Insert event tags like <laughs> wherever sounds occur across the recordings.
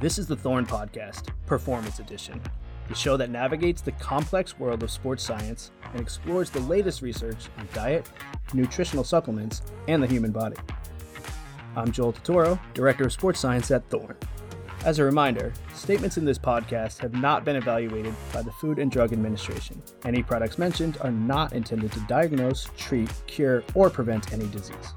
This is the Thorne Podcast, Performance Edition, the show that navigates the complex world of sports science and explores the latest research on diet, nutritional supplements, and the human body. I'm Joel Totoro, Director of Sports Science at Thorne. As a reminder, statements in this podcast have not been evaluated by the Food and Drug Administration. Any products mentioned are not intended to diagnose, treat, cure, or prevent any disease.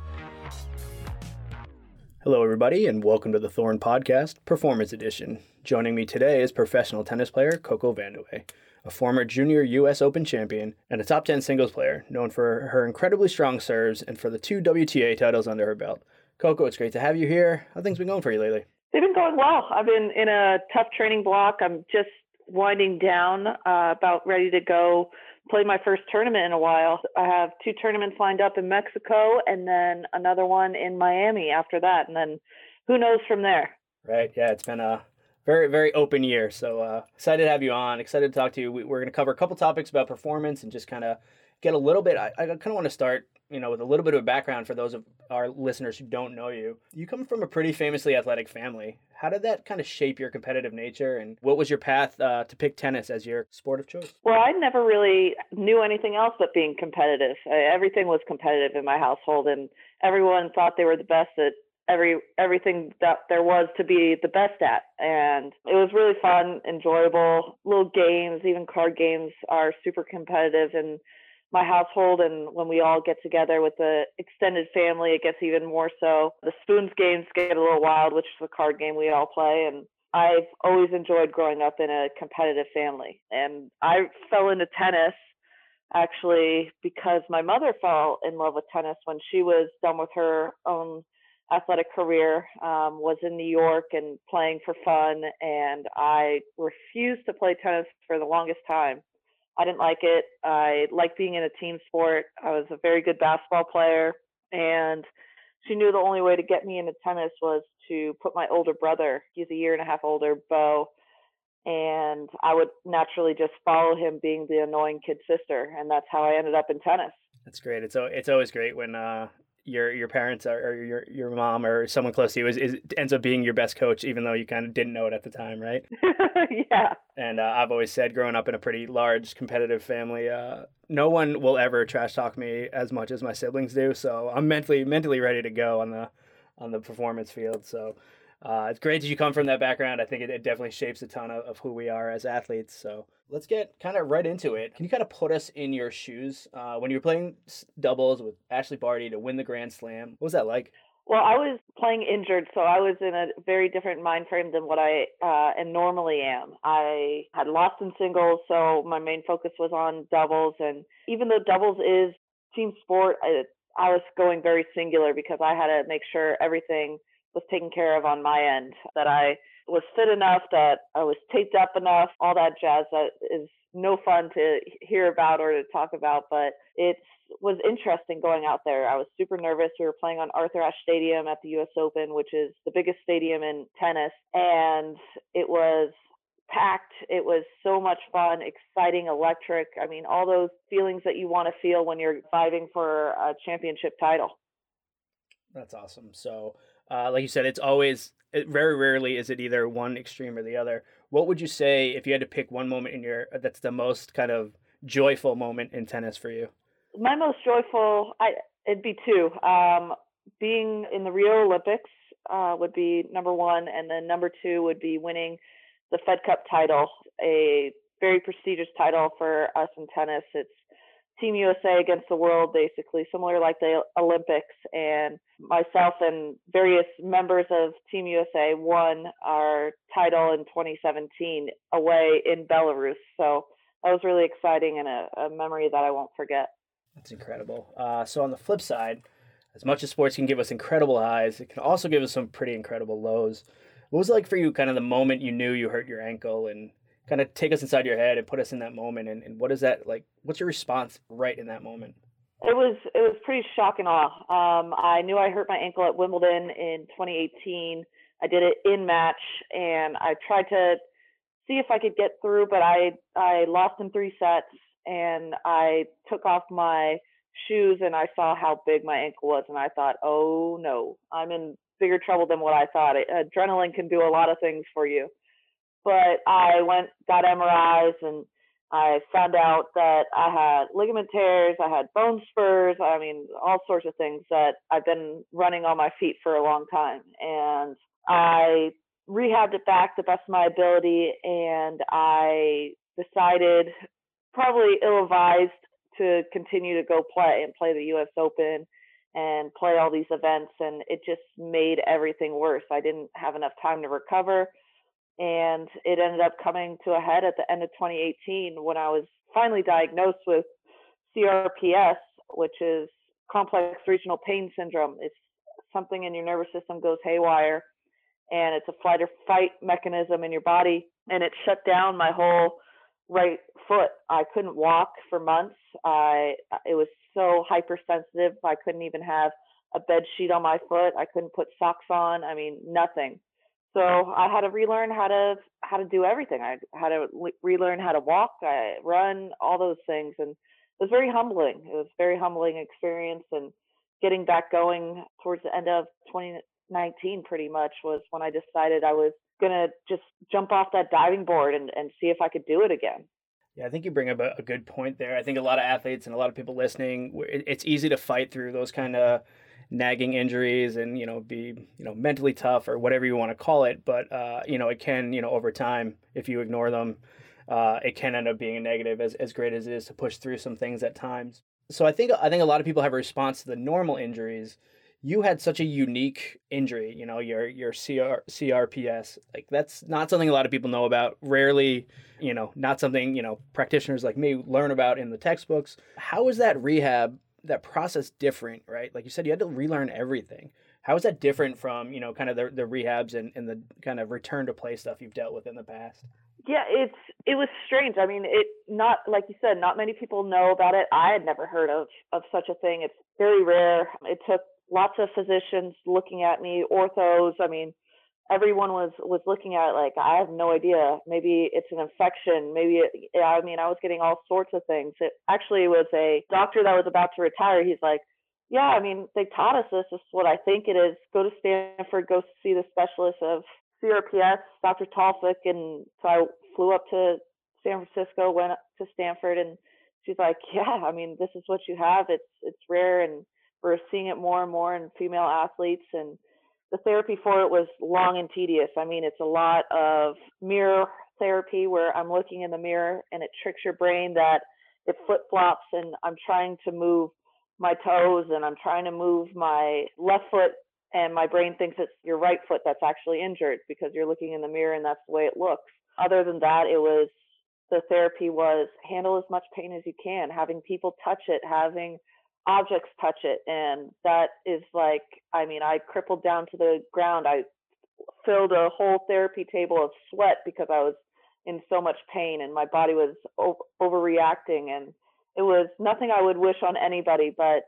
Hello, everybody, and welcome to the Thorne Podcast, Performance Edition. Joining me today is professional tennis player Coco Vandeweghe, a former junior U.S. Open champion and a top 10 singles player known for her incredibly strong serves and for the two WTA titles under her belt. Coco, it's great to have you here. How things been going for you lately? They've been going well. I've been in a tough training block. I'm just winding down, uh, about ready to go play my first tournament in a while. I have two tournaments lined up in Mexico and then another one in Miami after that. And then who knows from there? Right. Yeah, it's been a very, very open year. So uh, excited to have you on. Excited to talk to you. We, are going to cover a couple topics about performance and just kind of get a little bit. I, I kind of want to start you know, with a little bit of a background for those of our listeners who don't know you, you come from a pretty famously athletic family. How did that kind of shape your competitive nature, and what was your path uh, to pick tennis as your sport of choice? Well, I never really knew anything else but being competitive. Everything was competitive in my household, and everyone thought they were the best at every everything that there was to be the best at and it was really fun enjoyable little games even card games are super competitive and my household and when we all get together with the extended family it gets even more so. The spoons games get a little wild which is a card game we all play and i've always enjoyed growing up in a competitive family. And i fell into tennis actually because my mother fell in love with tennis when she was done with her own athletic career um, was in new york and playing for fun and i refused to play tennis for the longest time I didn't like it. I liked being in a team sport. I was a very good basketball player. And she knew the only way to get me into tennis was to put my older brother, he's a year and a half older, Bo, and I would naturally just follow him being the annoying kid sister. And that's how I ended up in tennis. That's great. It's it's always great when uh, your your parents are, or your your mom or someone close to you is, is ends up being your best coach, even though you kind of didn't know it at the time, right? <laughs> yeah. And uh, I've always said, growing up in a pretty large competitive family, uh, no one will ever trash talk me as much as my siblings do. So I'm mentally mentally ready to go on the on the performance field. So uh, it's great that you come from that background. I think it, it definitely shapes a ton of, of, who we are as athletes. So let's get kind of right into it. Can you kind of put us in your shoes uh, when you were playing doubles with Ashleigh Barty to win the Grand Slam? What was that like? Well, I was playing injured, so I was in a very different mind frame than what I uh, and normally am. I had lost in singles, so my main focus was on doubles. And even though doubles is team sport, I, I was going very singular because I had to make sure everything was taken care of on my end, that I was fit enough, that I was taped up enough, all that jazz that is no fun to hear about or to talk about, but it was interesting going out there. I was super nervous. We were playing on Arthur Ashe Stadium at the US Open, which is the biggest stadium in tennis, and it was packed. It was so much fun, exciting, electric. I mean, all those feelings that you want to feel when you're fighting for a championship title. That's awesome. So, uh, like you said, it's always it, very rarely is it either one extreme or the other. What would you say if you had to pick one moment in your that's the most kind of joyful moment in tennis for you? My most joyful, I it'd be two. Um, being in the Rio Olympics uh, would be number one, and then number two would be winning the Fed Cup title, a very prestigious title for us in tennis. It's Team USA against the world, basically, similar like the Olympics. And myself and various members of Team USA won our title in 2017 away in Belarus. So that was really exciting and a, a memory that I won't forget. That's incredible. Uh, so on the flip side, as much as sports can give us incredible highs, it can also give us some pretty incredible lows. What was it like for you, kind of the moment you knew you hurt your ankle and kind of take us inside your head and put us in that moment and, and what is that like what's your response right in that moment it was it was pretty shock and awe um, i knew i hurt my ankle at wimbledon in 2018 i did it in match and i tried to see if i could get through but i i lost in three sets and i took off my shoes and I saw how big my ankle was and I thought, "Oh no, I'm in bigger trouble than what I thought." Adrenaline can do a lot of things for you. But I went got MRIs and I found out that I had ligament tears, I had bone spurs, I mean, all sorts of things that I've been running on my feet for a long time. And I rehabbed it back the best of my ability and I decided probably ill advised to continue to go play and play the US Open and play all these events and it just made everything worse. I didn't have enough time to recover and it ended up coming to a head at the end of 2018 when I was finally diagnosed with CRPS, which is complex regional pain syndrome. It's something in your nervous system goes haywire and it's a flight or fight mechanism in your body and it shut down my whole right foot. I couldn't walk for months. I it was so hypersensitive. I couldn't even have a bed sheet on my foot. I couldn't put socks on. I mean, nothing. So I had to relearn how to how to do everything. I had to relearn how to walk, I run, all those things, and it was very humbling. It was a very humbling experience, and getting back going towards the end of 2019, pretty much was when I decided I was gonna just jump off that diving board and and see if I could do it again. Yeah, I think you bring up a good point there. I think a lot of athletes and a lot of people listening, it's easy to fight through those kind of nagging injuries and you know be you know mentally tough or whatever you want to call it but uh, you know it can you know over time if you ignore them uh, it can end up being a negative as, as great as it is to push through some things at times. So i think i think a lot of people have a response to the normal injuries. You had such a unique injury you know your your CR, crps like that's not something a lot of people know about. Rarely you know not something you know practitioners like me learn about in the textbooks. How is that rehab that process different, right? Like you said, you had to relearn everything. How is that different from, you know, kind of the, the rehabs and, and the kind of return to play stuff you've dealt with in the past? Yeah, it's it was strange. I mean, it not like you said, not many people know about it. I had never heard of of such a thing. It's very rare. It took lots of physicians looking at me, orthos. I mean, everyone was was looking at it like I have no idea. Maybe it's an infection. Maybe it, I mean I was getting all sorts of things. It actually was a doctor that was about to retire. He's like, yeah, I mean they taught us this. This is what I think it is. Go to Stanford. Go see the specialist of CRPS, Dr. Tawfik, and so I flew up to San Francisco, went to Stanford, and she's like, yeah, I mean this is what you have. It's it's rare, and we're seeing it more and more in female athletes and the therapy for it was long and tedious. I mean, it's a lot of mirror therapy where I'm looking in the mirror and it tricks your brain that it flip flops and I'm trying to move my toes and I'm trying to move my left foot and my brain thinks it's your right foot that's actually injured because you're looking in the mirror and that's the way it looks. Other than that, it was the therapy was handle as much pain as you can, having people touch it, having objects touch it and that is like i mean i crippled down to the ground. I filled a whole therapy table of sweat because i was in so much pain and my body was o- overreacting and it was nothing i would wish on anybody but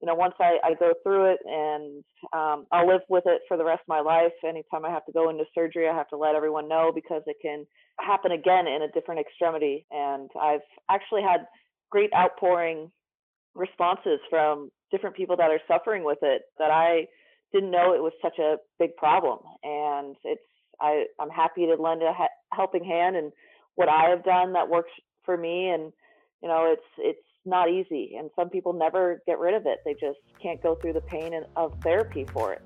you know once i, I go through it and um, i'll live with it for the rest of my life. Anytime i have to go into surgery i have to let everyone know because it can happen again in a different extremity and i've actually had great outpouring responses from different people that are suffering with it that I didn't know it was such a big problem. And it's I I'm happy to lend a helping hand and what I have done that works for me. And you know, it's it's not easy, and some people never get rid of it. They just can't go through the pain of therapy for it.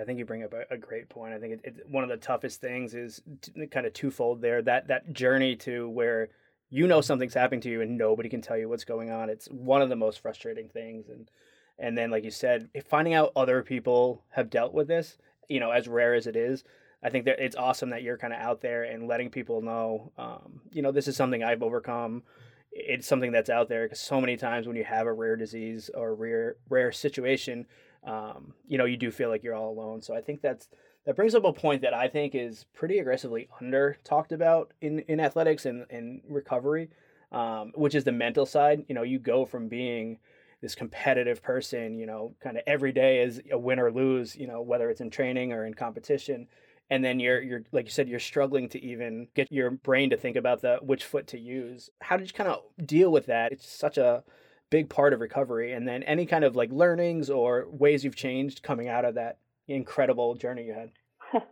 I think you bring up a, a great point. I think it, it, one of the toughest things is t- kind of twofold there. That that journey to where you know something's happening to you and nobody can tell you what's going on. It's one of the most frustrating things. And and then, like you said, finding out other people have dealt with this, you know, as rare as it is, I think that it's awesome that you're kind of out there and letting people know, um, you know, this is something I've overcome. It's something that's out there because so many times when you have a rare disease or rare rare situation, um, you know, you do feel like you're all alone. So I think that's that brings up a point that I think is pretty aggressively under talked about in, in athletics and, and recovery, um, which is the mental side. You know, you go from being this competitive person, you know, kind of every day is a win or lose, you know, whether it's in training or in competition, and then you're you're like you said you're struggling to even get your brain to think about the which foot to use how did you kind of deal with that it's such a big part of recovery and then any kind of like learnings or ways you've changed coming out of that incredible journey you had <laughs>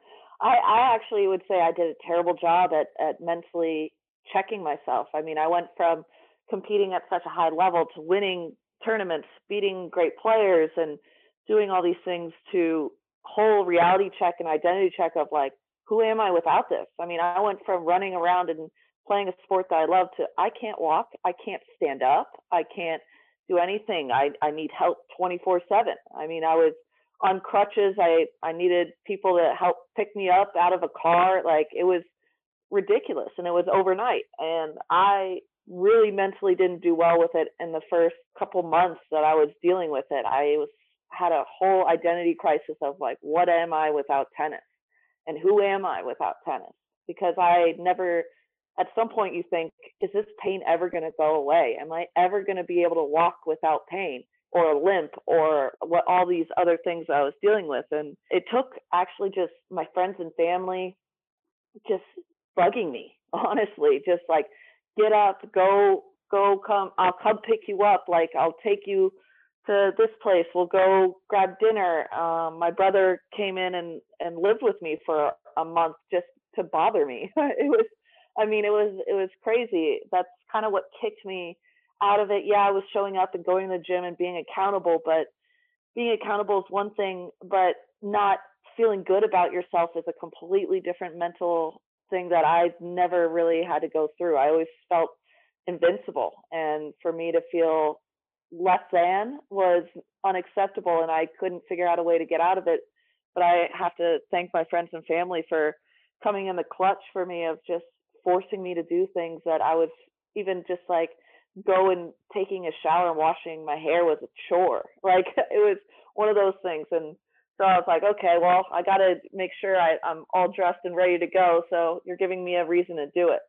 I, I actually would say I did a terrible job at, at mentally checking myself. I mean, I went from competing at such a high level to winning tournaments, beating great players, and doing all these things to whole reality check and identity check of like, who am I without this? I mean, I went from running around and playing a sport that I love to I can't walk, I can't stand up, I can't do anything. I I need help 24/7. I mean, I was on crutches. I I needed people to help pick me up out of a car. Like it was ridiculous, and it was overnight. And I really mentally didn't do well with it in the first couple months that I was dealing with it. I was had a whole identity crisis of like, what am I without tennis, and who am I without tennis? Because I never. At some point, you think, is this pain ever going to go away? Am I ever going to be able to walk without pain? or a limp or what all these other things I was dealing with. And it took actually just my friends and family just bugging me, <laughs> honestly, just like get up, go, go, come, I'll come pick you up. Like I'll take you to this place. We'll go grab dinner. Um, my brother came in and, and lived with me for a month just to bother me. <laughs> it was, I mean, it was, it was crazy. That's kind of what kicked me out of it, yeah, I was showing up and going to the gym and being accountable, but being accountable is one thing, but not feeling good about yourself is a completely different mental thing that I never really had to go through. I always felt invincible. And for me to feel less than was unacceptable and I couldn't figure out a way to get out of it. But I have to thank my friends and family for coming in the clutch for me of just forcing me to do things that I was even just like go and taking a shower and washing my hair was a chore. <laughs> Like it was one of those things. And so I was like, okay, well, I got to make sure I, I'm all dressed and ready to go. So you're giving me a reason to do it.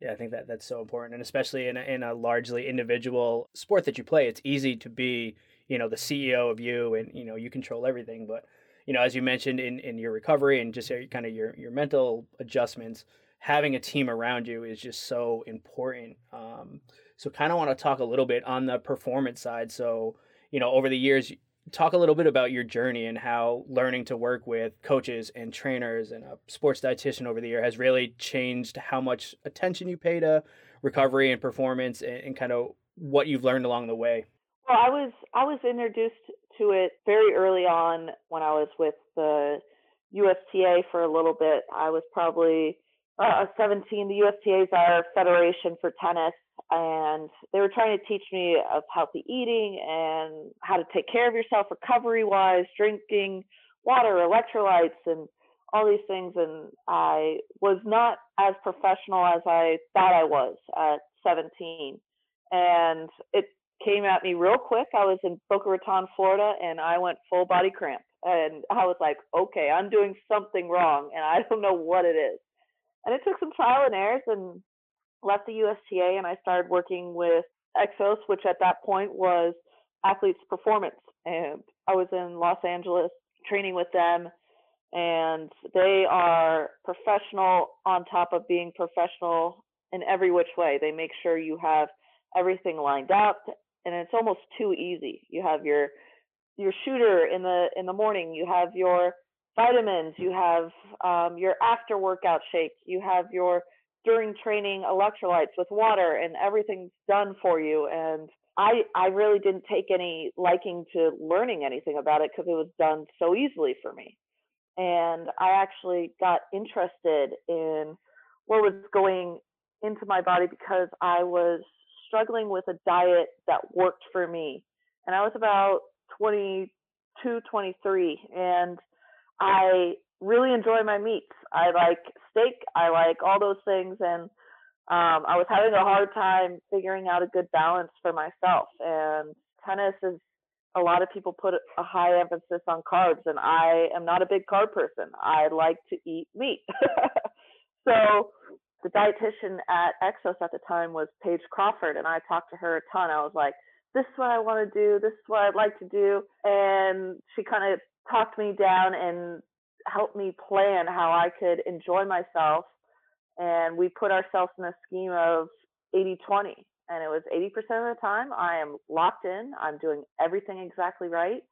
Yeah, I think that that's so important, and especially in a, in a largely individual sport that you play, it's easy to be, you know, the CEO of you, and you know, you control everything. But you know, as you mentioned in, in your recovery and just kind of your your mental adjustments, having a team around you is just so important. Um, so kind of want to talk a little bit on the performance side. So, you know, over the years, talk a little bit about your journey and how learning to work with coaches and trainers and a sports dietitian over the year has really changed how much attention you pay to recovery and performance and, and kind of what you've learned along the way. Well, I was I was introduced to it very early on when I was with the USTA for a little bit. I was probably uh, 17. The USTA is our federation for tennis, and they were trying to teach me of healthy eating and how to take care of yourself recovery wise drinking water electrolytes and all these things and i was not as professional as i thought i was at 17 and it came at me real quick i was in boca raton florida and i went full body cramp and i was like okay i'm doing something wrong and i don't know what it is and it took some trial and errors and left the USTA and I started working with Exos, which at that point was Athletes Performance. And I was in Los Angeles training with them. And they are professional on top of being professional in every which way. They make sure you have everything lined up and it's almost too easy. You have your your shooter in the in the morning, you have your vitamins, you have um, your after workout shake, you have your during training electrolytes with water and everything's done for you and I I really didn't take any liking to learning anything about it because it was done so easily for me. And I actually got interested in what was going into my body because I was struggling with a diet that worked for me. And I was about 22, 23 and I really enjoy my meats. I like steak. I like all those things, and um, I was having a hard time figuring out a good balance for myself. And tennis is a lot of people put a high emphasis on carbs, and I am not a big carb person. I like to eat meat. <laughs> so the dietitian at Exos at the time was Paige Crawford, and I talked to her a ton. I was like, "This is what I want to do. This is what I'd like to do," and she kind of talked me down and helped me plan how I could enjoy myself. And we put ourselves in a scheme of 80 20. And it was 80% of the time I am locked in, I'm doing everything exactly right.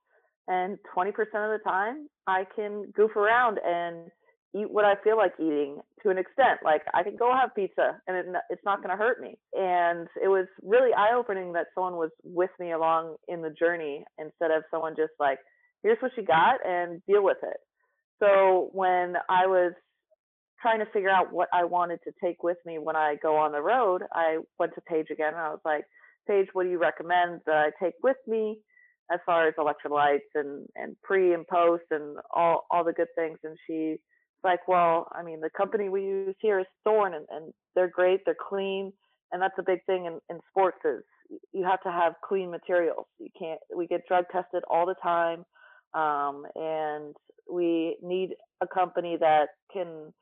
And 20% of the time I can goof around and eat what I feel like eating to an extent. Like I can go have pizza and it, it's not going to hurt me. And it was really eye opening that someone was with me along in the journey instead of someone just like, here's what you got and deal with it. So when I was trying to figure out what I wanted to take with me when I go on the road, I went to Paige again and I was like, Paige, what do you recommend that I take with me as far as electrolytes and, and pre and post and all, all the good things? And she's like, well, I mean, the company we use here is Thorne, and, and they're great, they're clean, and that's a big thing in, in sports is you have to have clean materials. You can't. We get drug tested all the time, um, and we need a company that can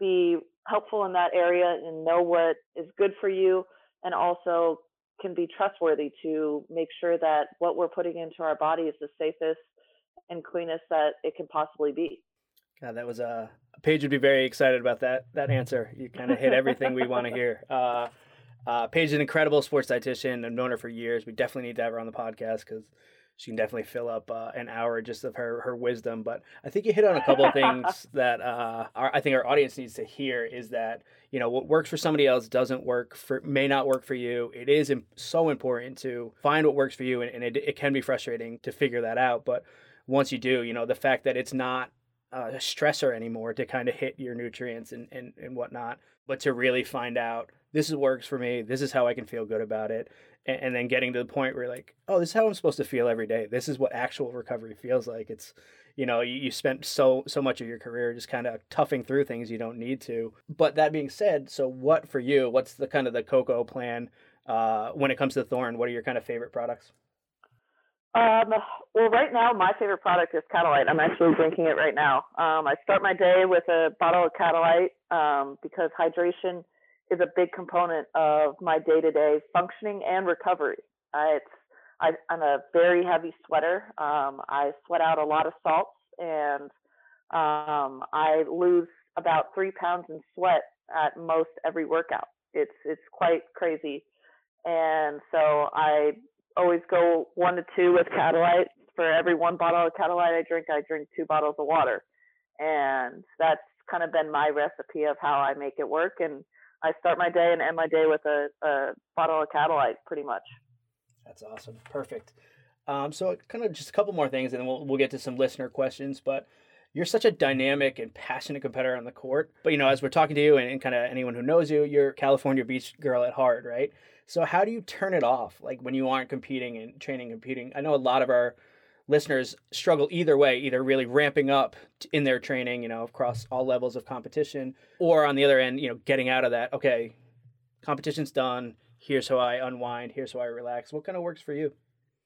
be helpful in that area and know what is good for you, and also can be trustworthy to make sure that what we're putting into our body is the safest and cleanest that it can possibly be. God, that was a uh, Paige would be very excited about that that answer. You kind of hit everything we want to hear. <laughs> Uh, uh, Paige is an incredible sports dietitian. I've known her for years. We definitely need to have her on the podcast because she can definitely fill up uh, an hour just of her her wisdom. But I think you hit on a couple of things <laughs> that uh, our, I think our audience needs to hear is that you know what works for somebody else doesn't work for may not work for you. It is so important to find what works for you, and, and it, it can be frustrating to figure that out. But once you do, you know the fact that it's not a stressor anymore to kind of hit your nutrients and, and, and whatnot, but to really find out this is works for me, this is how I can feel good about it. And, and then getting to the point where like, oh, this is how I'm supposed to feel every day. This is what actual recovery feels like. It's, you know, you, you spent so so much of your career just kind of toughing through things you don't need to. But that being said, so what for you? What's the kind of the Coco plan uh, when it comes to Thorne What are your kind of favorite products? Um, well, right now, my favorite product is Catalyte. I'm actually drinking it right now. Um, I start my day with a bottle of Catalyte um, because hydration is a big component of my day to day functioning and recovery. Uh, it's, I, am a very heavy sweater. Um, I sweat out a lot of salts and um, I lose about three pounds in sweat at most every workout. It's, it's quite crazy. And so I always go one to two with Catalyte. For every one bottle of Catalyte I drink, I drink two bottles of water. And that's kind of been my recipe of how I make it work. And I start my day and end my day with a, a bottle of Catalyte pretty much. That's awesome. Perfect. Um, so kind of just a couple more things and then we'll, we'll get to some listener questions, but you're such a dynamic and passionate competitor on the court. But you know, as we're talking to you and, and kind of anyone who knows you, you're California beach girl at heart, right? So how do you turn it off? Like when you aren't competing and training, competing. I know a lot of our listeners struggle either way, either really ramping up in their training, you know, across all levels of competition, or on the other end, you know, getting out of that. Okay, competition's done. Here's how I unwind. Here's how I relax. What kind of works for you?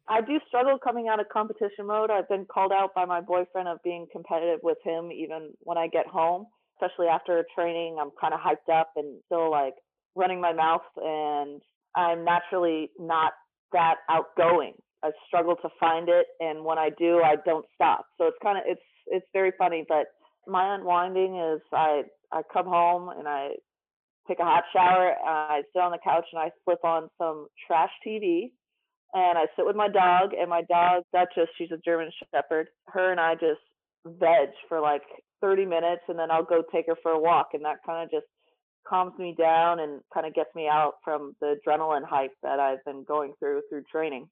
I do struggle coming out of competition mode. I've been called out by my boyfriend of being competitive with him even when I get home, especially after training. I'm kind of hyped up and still like running my mouth and I'm naturally not that outgoing. I struggle to find it, and when I do, I don't stop. So it's kind of it's it's very funny. But my unwinding is I I come home and I take a hot shower. I sit on the couch and I flip on some trash TV, and I sit with my dog. And my dog Duchess, she's a German Shepherd. Her and I just veg for like 30 minutes, and then I'll go take her for a walk, and that kind of just calms me down and kind of gets me out from the adrenaline hype that I've been going through through training.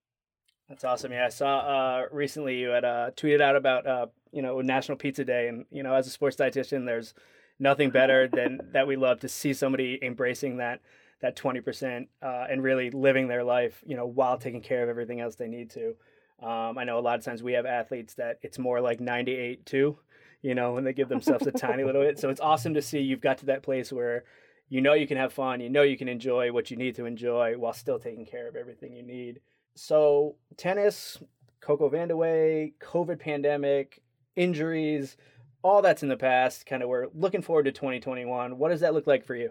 That's awesome. Yeah, I saw uh, recently you had uh, tweeted out about uh, you know National Pizza Day, and you know as a sports dietitian, there's nothing <laughs> better than that we love to see somebody embracing that that twenty percent uh, and really living their life, you know, while taking care of everything else they need to. Um, I know a lot of times we have athletes that it's more like ninety eight too, you know, when they give themselves a tiny little bit. So it's awesome to see you've got to that place where you know you can have fun, you know you can enjoy what you need to enjoy while still taking care of everything you need. So tennis, Coco Vandeweghe, COVID pandemic, injuries, all that's in the past. Kind of we're looking forward to 2021. What does that look like for you?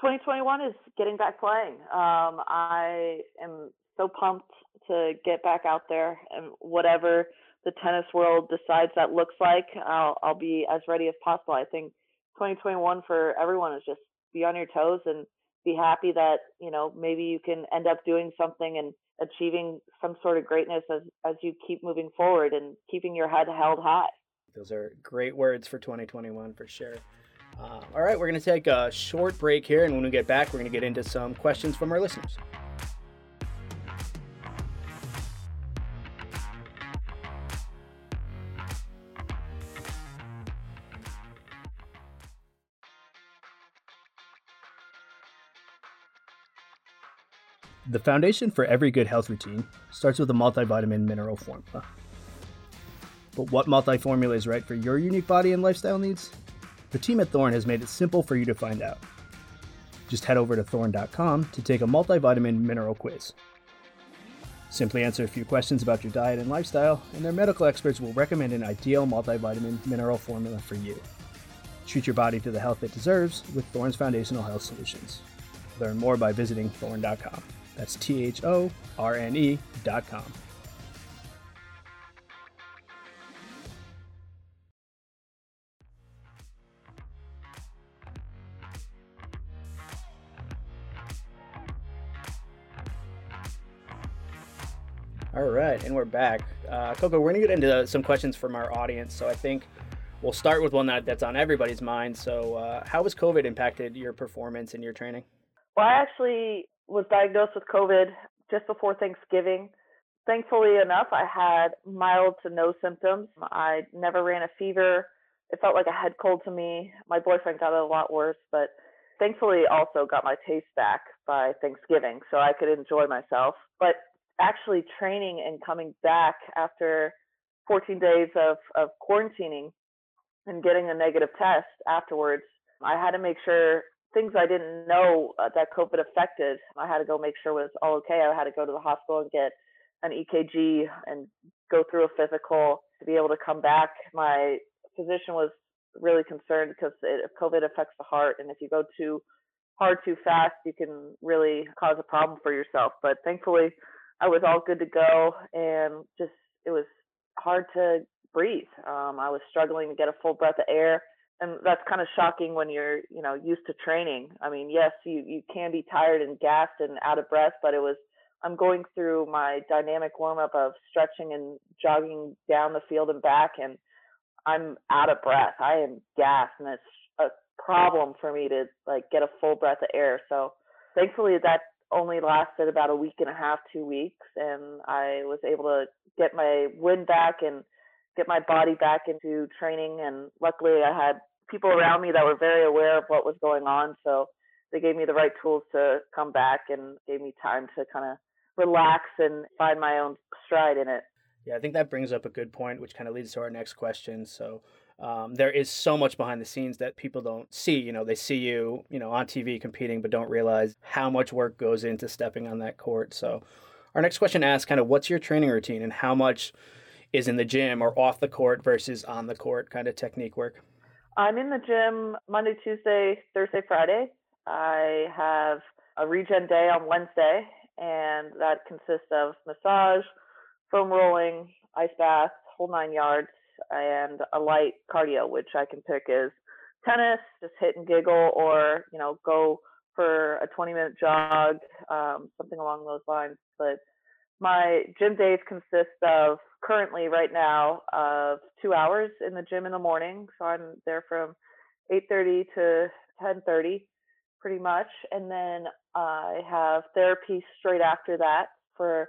2021 is getting back playing. Um, I am so pumped to get back out there and whatever the tennis world decides that looks like, I'll I'll be as ready as possible. I think 2021 for everyone is just be on your toes and be happy that you know maybe you can end up doing something and achieving some sort of greatness as as you keep moving forward and keeping your head held high. Those are great words for 2021 for sure. Uh, all right, we're going to take a short break here, and when we get back, we're going to get into some questions from our listeners. The foundation for every good health routine starts with a multivitamin mineral formula. But what multi formula is right for your unique body and lifestyle needs? The team at Thorne has made it simple for you to find out. Just head over to thorne.com to take a multivitamin mineral quiz. Simply answer a few questions about your diet and lifestyle, and their medical experts will recommend an ideal multivitamin mineral formula for you. Treat your body to the health it deserves with Thorne's Foundational Health Solutions. Learn more by visiting thorne.com. That's T H O R N E dot com. All right, and we're back. Uh, Coco, we're going to get into some questions from our audience. So I think we'll start with one that, that's on everybody's mind. So, uh, how has COVID impacted your performance and your training? Well, I actually was diagnosed with COVID just before Thanksgiving. Thankfully enough, I had mild to no symptoms. I never ran a fever. It felt like a head cold to me. My boyfriend got it a lot worse, but thankfully also got my taste back by Thanksgiving so I could enjoy myself. But actually training and coming back after 14 days of, of quarantining and getting a negative test afterwards, I had to make sure things I didn't know uh, that COVID affected, I had to go make sure it was all okay. I had to go to the hospital and get an EKG and go through a physical to be able to come back. My physician was really concerned because it, COVID affects the heart, and if you go too hard too fast, you can really cause a problem for yourself. But thankfully, I was all good to go, and just it was hard to breathe. Um, I was struggling to get a full breath of air and that's kind of shocking when you're you know used to training. I mean yes you you can be tired and gassed and out of breath but it was i'm going through my dynamic warm up of stretching and jogging down the field and back and i'm out of breath. I am gassed and it's a problem for me to like get a full breath of air. So thankfully that only lasted about a week and a half two weeks and i was able to get my wind back and get my body back into training. And luckily, I had people around me that were very aware of what was going on. So they gave me the right tools to come back and gave me time to kind of relax and find my own stride in it. Yeah, I think that brings up a good point, which kind of leads to our next question. So, um, there is so much behind the scenes that people don't see. You know, they see you, you know, on TV competing, but don't realize how much work goes into stepping on that court. So, our next question asks, kind of, what's your training routine and how much is in the gym or off the court versus on the court kind of technique work? I'm in the gym Monday, Tuesday, Thursday, Friday. I have a regen day on Wednesday, and that consists of massage, foam rolling, ice bath, whole nine yards, and a light cardio, which I can pick is tennis, just hit and giggle, or you know, go for a 20 minute jog, um, something along those lines. But my gym days consist of currently right now of two hours in the gym in the morning. So I'm there from 8:30 to 10:30, pretty much, and then I have therapy straight after that for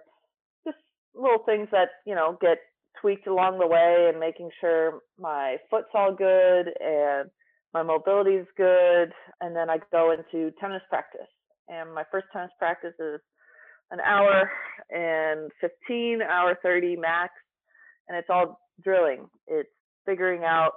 just little things that you know get tweaked along the way and making sure my foot's all good and my mobility is good. And then I go into tennis practice. And my first tennis practice is an hour and 15, hour 30 max and it's all drilling. It's figuring out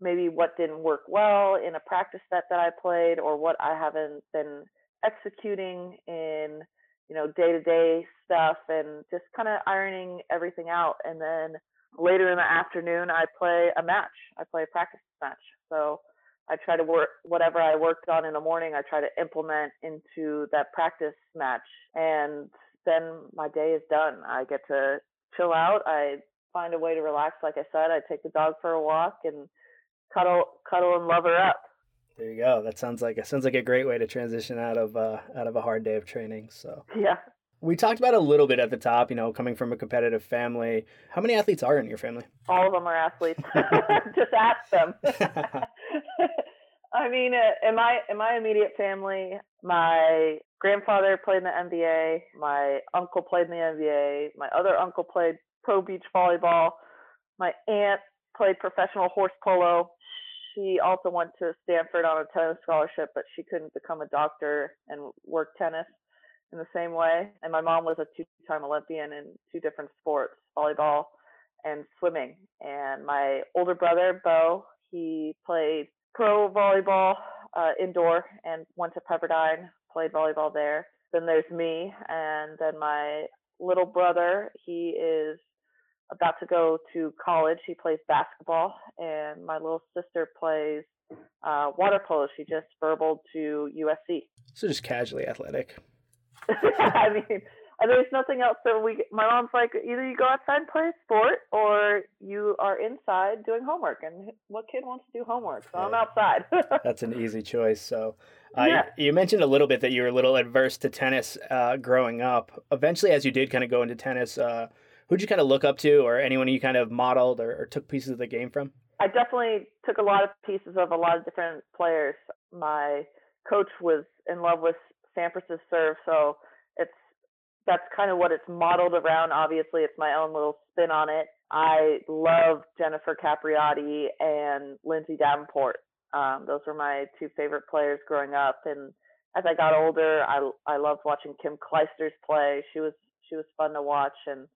maybe what didn't work well in a practice set that I played or what I haven't been executing in you know day to day stuff and just kind of ironing everything out and then later in the afternoon I play a match. I play a practice match. So I try to work whatever I worked on in the morning I try to implement into that practice match and then my day is done. I get to chill out. I find a way to relax. Like I said, I take the dog for a walk and cuddle, cuddle and love her up. There you go. That sounds like it sounds like a great way to transition out of uh, out of a hard day of training. So <laughs> yeah, we talked about a little bit at the top. You know, coming from a competitive family, how many athletes are in your family? All of them are athletes. <laughs> Just ask them. <laughs> I mean, uh, in my in my immediate family, my grandfather played in the NBA. My uncle played in the NBA. My other uncle played pro beach volleyball. My aunt played professional horse polo. She also went to Stanford on a tennis scholarship, but she couldn't become a doctor and work tennis in the same way. And my mom was a two-time Olympian in two different sports, volleyball and swimming. And my older brother, Bo, he played pro volleyball uh, indoor and went to Pepperdine, played volleyball there. Then there's me, and then my little brother, he is about to go to college. He plays basketball, and my little sister plays uh, water polo. She just verbaled to USC. So just casually athletic. <laughs> I mean, there's nothing else that we. My mom's like, either you go outside and play a sport, or you are inside doing homework. And what kid wants to do homework? So I'm outside. <laughs> That's an easy choice. So, uh, yeah. you, you, mentioned a little bit that you were a little adverse to tennis uh, growing up. Eventually, as you did kind of go into tennis, uh, who'd you kind of look up to, or anyone you kind of modeled or, or took pieces of the game from? I definitely took a lot of pieces of a lot of different players. My coach was in love with Sampras's serve, so it's that's kind of what it's modeled around. Obviously, it's my own little spin on it. I love Jennifer Capriati and Lindsay Davenport. Um, those were my two favorite players growing up. And as I got older, I I loved watching Kim Clijsters play. She was she was fun to watch, and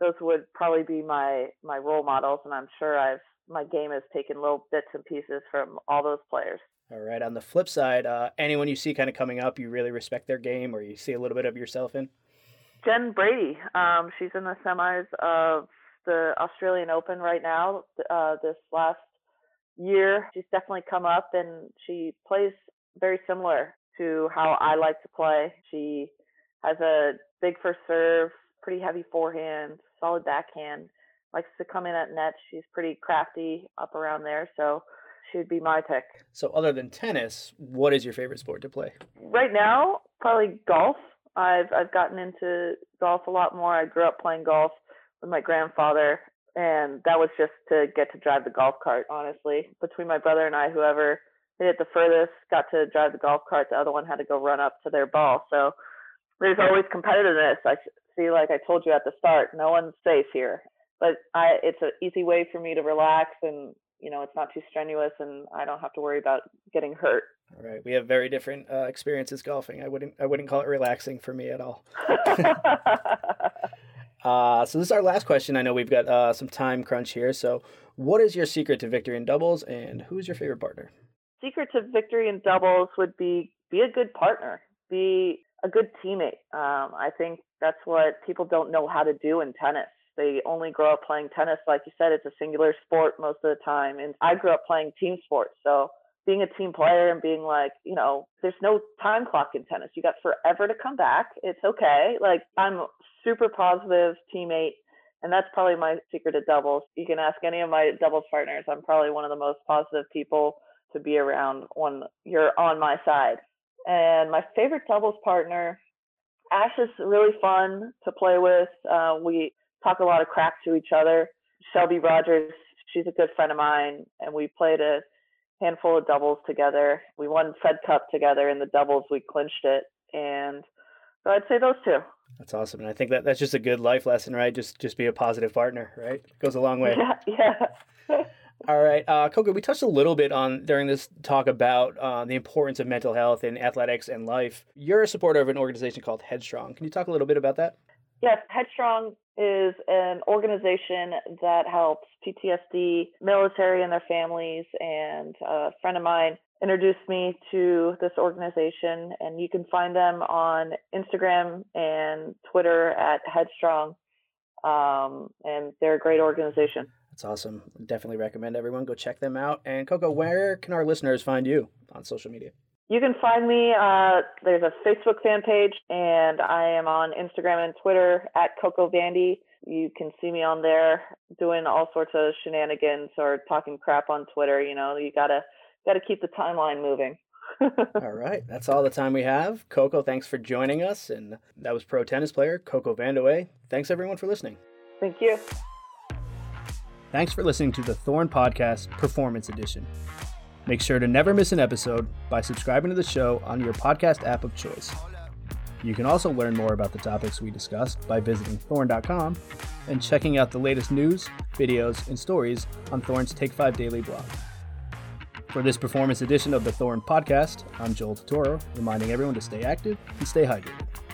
those would probably be my my role models. And I'm sure I've my game has taken little bits and pieces from all those players. All right. On the flip side, uh, anyone you see kind of coming up, you really respect their game, or you see a little bit of yourself in. Jen Brady. Um, she's in the semis of the Australian Open right now. Uh, this last year, she's definitely come up, and she plays very similar to how I like to play. She has a big first serve, pretty heavy forehand, solid backhand. Likes to come in at net. She's pretty crafty up around there, so she would be my pick. So, other than tennis, what is your favorite sport to play? Right now, probably golf. I've I've gotten into golf a lot more. I grew up playing golf with my grandfather, and that was just to get to drive the golf cart. Honestly, between my brother and I, whoever hit it the furthest got to drive the golf cart. The other one had to go run up to their ball. So there's always competitiveness. I see, like I told you at the start, no one's safe here. But I, it's an easy way for me to relax and you know it's not too strenuous and I don't have to worry about getting hurt. All right, we have very different uh, experiences golfing. I wouldn't I wouldn't call it relaxing for me at all. <laughs> <laughs> uh, so this is our last question. I know we've got uh, some time crunch here. So, what is your secret to victory in doubles, and who's your favorite partner? Secret to victory in doubles would be be a good partner, be a good teammate. Um, I think that's what people don't know how to do in tennis. They only grow up playing tennis. Like you said, it's a singular sport most of the time. And I grew up playing team sports. So being a team player and being like, you know, there's no time clock in tennis. You got forever to come back. It's okay. Like I'm super positive teammate. And that's probably my secret to doubles. You can ask any of my doubles partners. I'm probably one of the most positive people to be around when you're on my side. And my favorite doubles partner, Ash is really fun to play with. Uh, we talk a lot of crap to each other. Shelby Rogers, she's a good friend of mine, and we played a handful of doubles together. We won Fed Cup together in the doubles. We clinched it, and so I'd say those two. That's awesome, and I think that that's just a good life lesson, right? Just just be a positive partner, right? It goes a long way. Yeah, yeah. <laughs> All right, uh, Coco, we touched a little bit on during this talk about uh, the importance of mental health in athletics and life. You're a supporter of an organization called Headstrong. Can you talk a little bit about that? Yes, Headstrong is an organization that helps PTSD military and their families. And a friend of mine introduced me to this organization, and you can find them on Instagram and Twitter at Headstrong. Um, and they're a great organization. That's awesome. Definitely recommend everyone go check them out. And Coco, where can our listeners find you on social media? You can find me. Uh, there's a Facebook fan page, and I am on Instagram and Twitter at Coco Vandy. You can see me on there doing all sorts of shenanigans or talking crap on Twitter. You know, you gotta gotta keep the timeline moving. <laughs> all right, that's all the time we have. Coco, thanks for joining us, and that was pro tennis player Coco Vandeweghe. Thanks everyone for listening. Thank you. Thanks for listening to the Thorne Podcast Performance Edition. Make sure to never miss an episode by subscribing to the show on your podcast app of choice. You can also learn more about the topics we discussed by visiting thorne.com and checking out the latest news, videos, and stories on Thorne's Take 5 Daily blog. For this performance edition of the Thorne Podcast, I'm Joel Totoro, reminding everyone to stay active and stay hydrated.